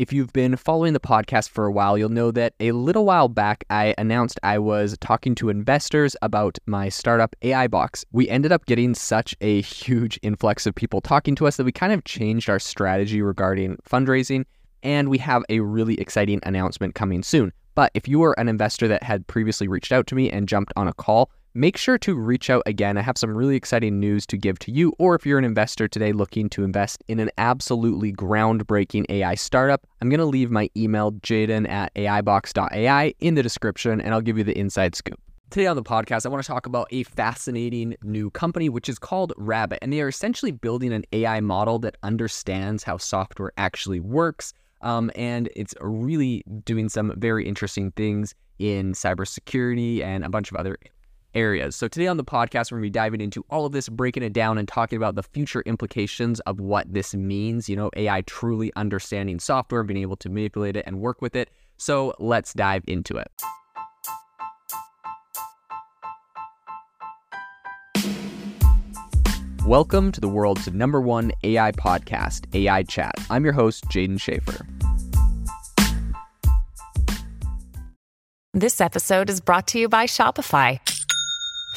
If you've been following the podcast for a while, you'll know that a little while back I announced I was talking to investors about my startup AI Box. We ended up getting such a huge influx of people talking to us that we kind of changed our strategy regarding fundraising, and we have a really exciting announcement coming soon. But if you were an investor that had previously reached out to me and jumped on a call, make sure to reach out again. I have some really exciting news to give to you, or if you're an investor today looking to invest in an absolutely groundbreaking AI startup, I'm going to leave my email, jaeden at aibox.ai, in the description, and I'll give you the inside scoop. Today on the podcast, I want to talk about a fascinating new company, which is called Rabbit. And they are essentially building an AI model that understands how software actually works. Um, and it's really doing some very interesting things in cybersecurity and a bunch of other areas. So today on the podcast, we're going to be diving into all of this, breaking it down and talking about the future implications of what this means. You know, AI truly understanding software, being able to manipulate it and work with it. So let's dive into it. Welcome to the world's number one AI podcast, AI Chat. I'm your host, Jaeden Schafer. This episode is brought to you by Shopify.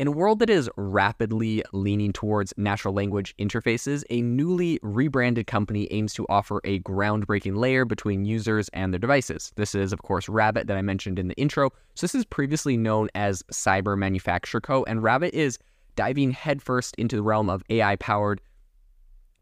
In a world that is rapidly leaning towards natural language interfaces, a newly rebranded company aims to offer a groundbreaking layer between users and their devices. This is, of course, Rabbit that I mentioned in the intro. So, this is previously known as Cyber Manufacture Co., and Rabbit is diving headfirst into the realm of AI powered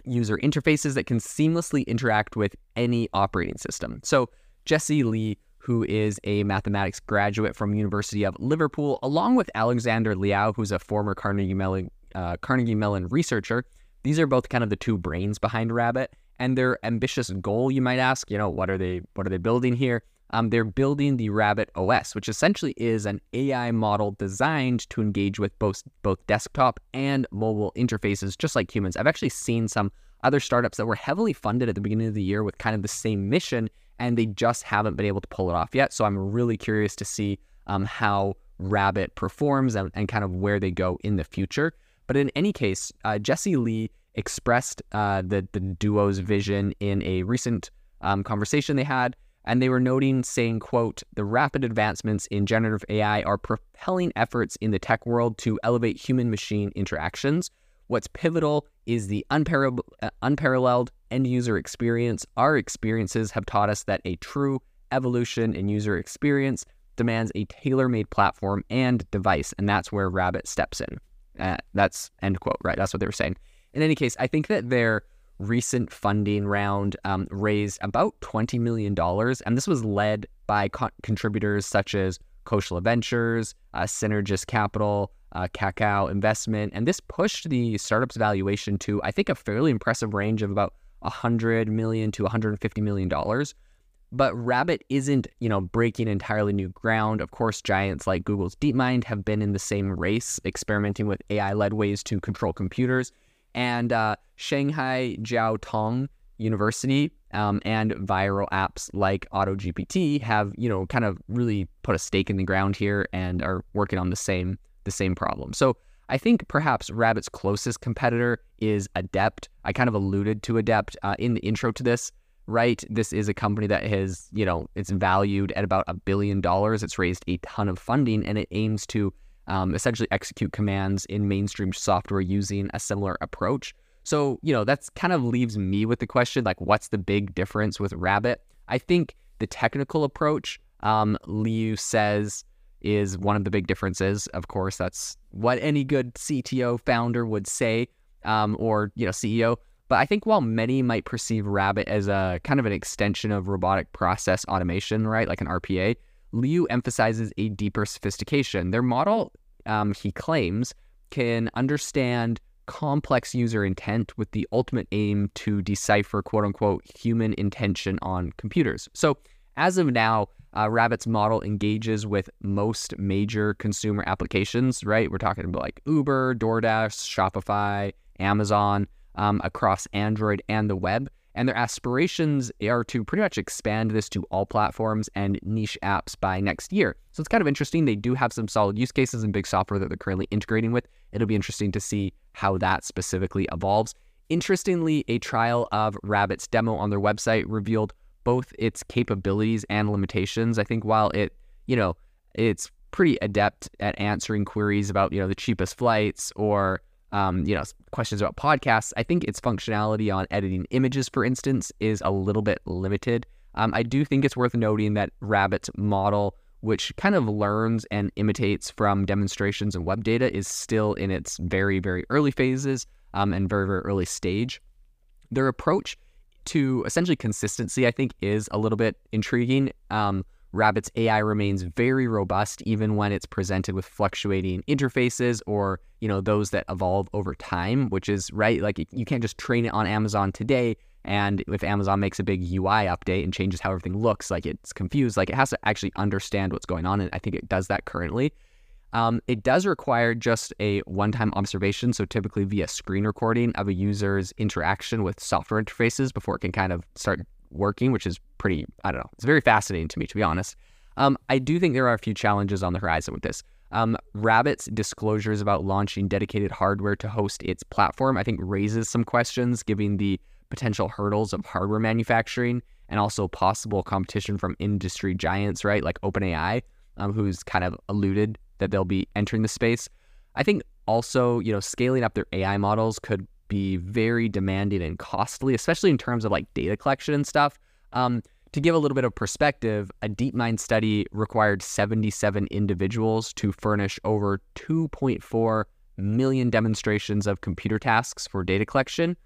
user interfaces that can seamlessly interact with any operating system. So, Jesse Lee who is a mathematics graduate from University of Liverpool, along with Alexander Liao, who's a former Carnegie Mellon uh, Carnegie Mellon researcher. These are both kind of the two brains behind Rabbit, and their ambitious goal, you might ask, you know, what are they what are they building here? Um, they're building the Rabbit OS, which essentially is an AI model designed to engage with both both desktop and mobile interfaces, just like humans. I've actually seen some other startups that were heavily funded at the beginning of the year with kind of the same mission and they just haven't been able to pull it off yet. So I'm really curious to see um, how Rabbit performs and, and, kind of where they go in the future. But in any case, uh, Jessie Lee expressed uh, the the duo's vision in a recent um, conversation they had, and they were noting saying, "quote The rapid advancements in generative AI are propelling efforts in the tech world to elevate human-machine interactions." What's pivotal is the uh, unparalleled end user experience. Our experiences have taught us that a true evolution in user experience demands a tailor made platform and device. And that's where Rabbit steps in. Uh, that's end quote, right? That's what they were saying. In any case, I think that their recent funding round um, raised about $20 million. And this was led by co- contributors such as Khosla Ventures, uh, Synergis Capital, uh, Kakao investment, and this pushed the startup's valuation to I think a fairly impressive range of about 100 million to 150 million dollars. But Rabbit isn't, you know, breaking entirely new ground. Of course, giants like Google's DeepMind have been in the same race, experimenting with AI-led ways to control computers. And uh, Shanghai Jiao Tong University um, and viral apps like AutoGPT have, you know, kind of really put a stake in the ground here and are working on the same the same problem. So I think perhaps Rabbit's closest competitor is Adept. I kind of alluded to Adept uh, in the intro to this, right? This is a company that has, you know, it's valued at about a billion dollars. It's raised a ton of funding and it aims to um, essentially execute commands in mainstream software using a similar approach. So, you know, that's kind of leaves me with the question like, what's the big difference with Rabbit? I think the technical approach, um, Lyu says, is one of the big differences. Of course, that's what any good CTO founder would say, um, or you know CEO. But I think while many might perceive Rabbit as a kind of an extension of robotic process automation, right, like an RPA, Lyu emphasizes a deeper sophistication. Their model, um, he claims, can understand complex user intent with the ultimate aim to decipher quote unquote human intention on computers. So as of now, Uh, Rabbit's model engages with most major consumer applications, right? We're talking about like Uber, DoorDash, Shopify, Amazon, um, across Android and the web. And their aspirations are to pretty much expand this to all platforms and niche apps by next year. So it's kind of interesting. They do have some solid use cases and big software that they're currently integrating with. It'll be interesting to see how that specifically evolves. Interestingly, a trial of Rabbit's demo on their website revealed both its capabilities and limitations. I think while it, you know, it's pretty adept at answering queries about, you know, the cheapest flights or um, you know, questions about podcasts. I think its functionality on editing images, for instance, is a little bit limited. Um, I do think it's worth noting that Rabbit's model, which kind of learns and imitates from demonstrations and web data, is still in its very, very early phases um, and very, very early stage. Their approach to essentially consistency, I think, is a little bit intriguing. Um, Rabbit's AI remains very robust even when it's presented with fluctuating interfaces or, you know, those that evolve over time, which is right. Like you can't just train it on Amazon today. And if Amazon makes a big UI update and changes how everything looks, like it's confused, like it has to actually understand what's going on. And I think it does that currently. Um, it does require just a one time observation, so typically via screen recording of a user's interaction with software interfaces before it can kind of start working, which is pretty, I don't know, it's very fascinating to me, to be honest. Um, I do think there are a few challenges on the horizon with this. Um, Rabbit's disclosures about launching dedicated hardware to host its platform, I think, raises some questions, given the potential hurdles of hardware manufacturing and also possible competition from industry giants, right, like OpenAI, um, who's kind of alluded that they'll be entering the space. I think also, you know, scaling up their AI models could be very demanding and costly, especially in terms of like data collection and stuff. Um, to give a little bit of perspective, a DeepMind study required 77 individuals to furnish over 2.4 million demonstrations of computer tasks for data collection.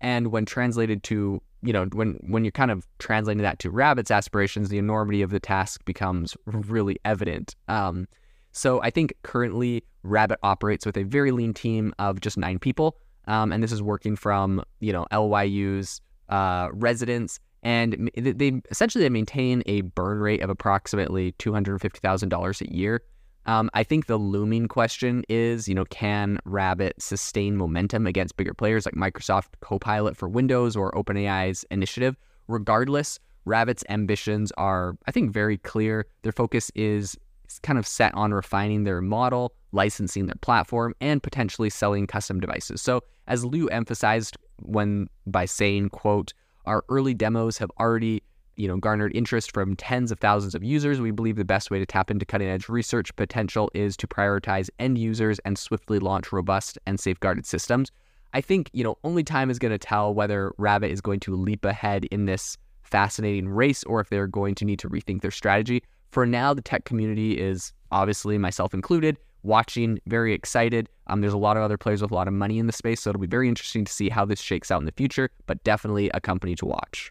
And when translated to, you know, when when you're kind of translating that to Rabbit's aspirations, the enormity of the task becomes really evident. Um, so I think currently Rabbit operates with a very lean team of just nine people. Um, and this is working from you know Lyu's uh, residence, and they essentially they maintain a burn rate of approximately two hundred fifty thousand dollars a year. Um, I think the looming question is, you know, can Rabbit sustain momentum against bigger players like Microsoft Copilot for Windows or OpenAI's initiative? Regardless, Rabbit's ambitions are, I think, very clear. Their focus is kind of set on refining their model, licensing their platform, and potentially selling custom devices. So, as Lyu emphasized when by saying, quote, our early demos have already you know garnered interest from tens of thousands of users. We believe the best way to tap into cutting edge research potential is to prioritize end users and swiftly launch robust and safeguarded systems. I think you know only time is going to tell whether rabbit is going to leap ahead in this fascinating race or if they're going to need to rethink their strategy for now, the tech community is obviously myself included, watching, very excited. Um, there's a lot of other players with a lot of money in the space, so it'll be very interesting to see how this shakes out in the future, but definitely a company to watch.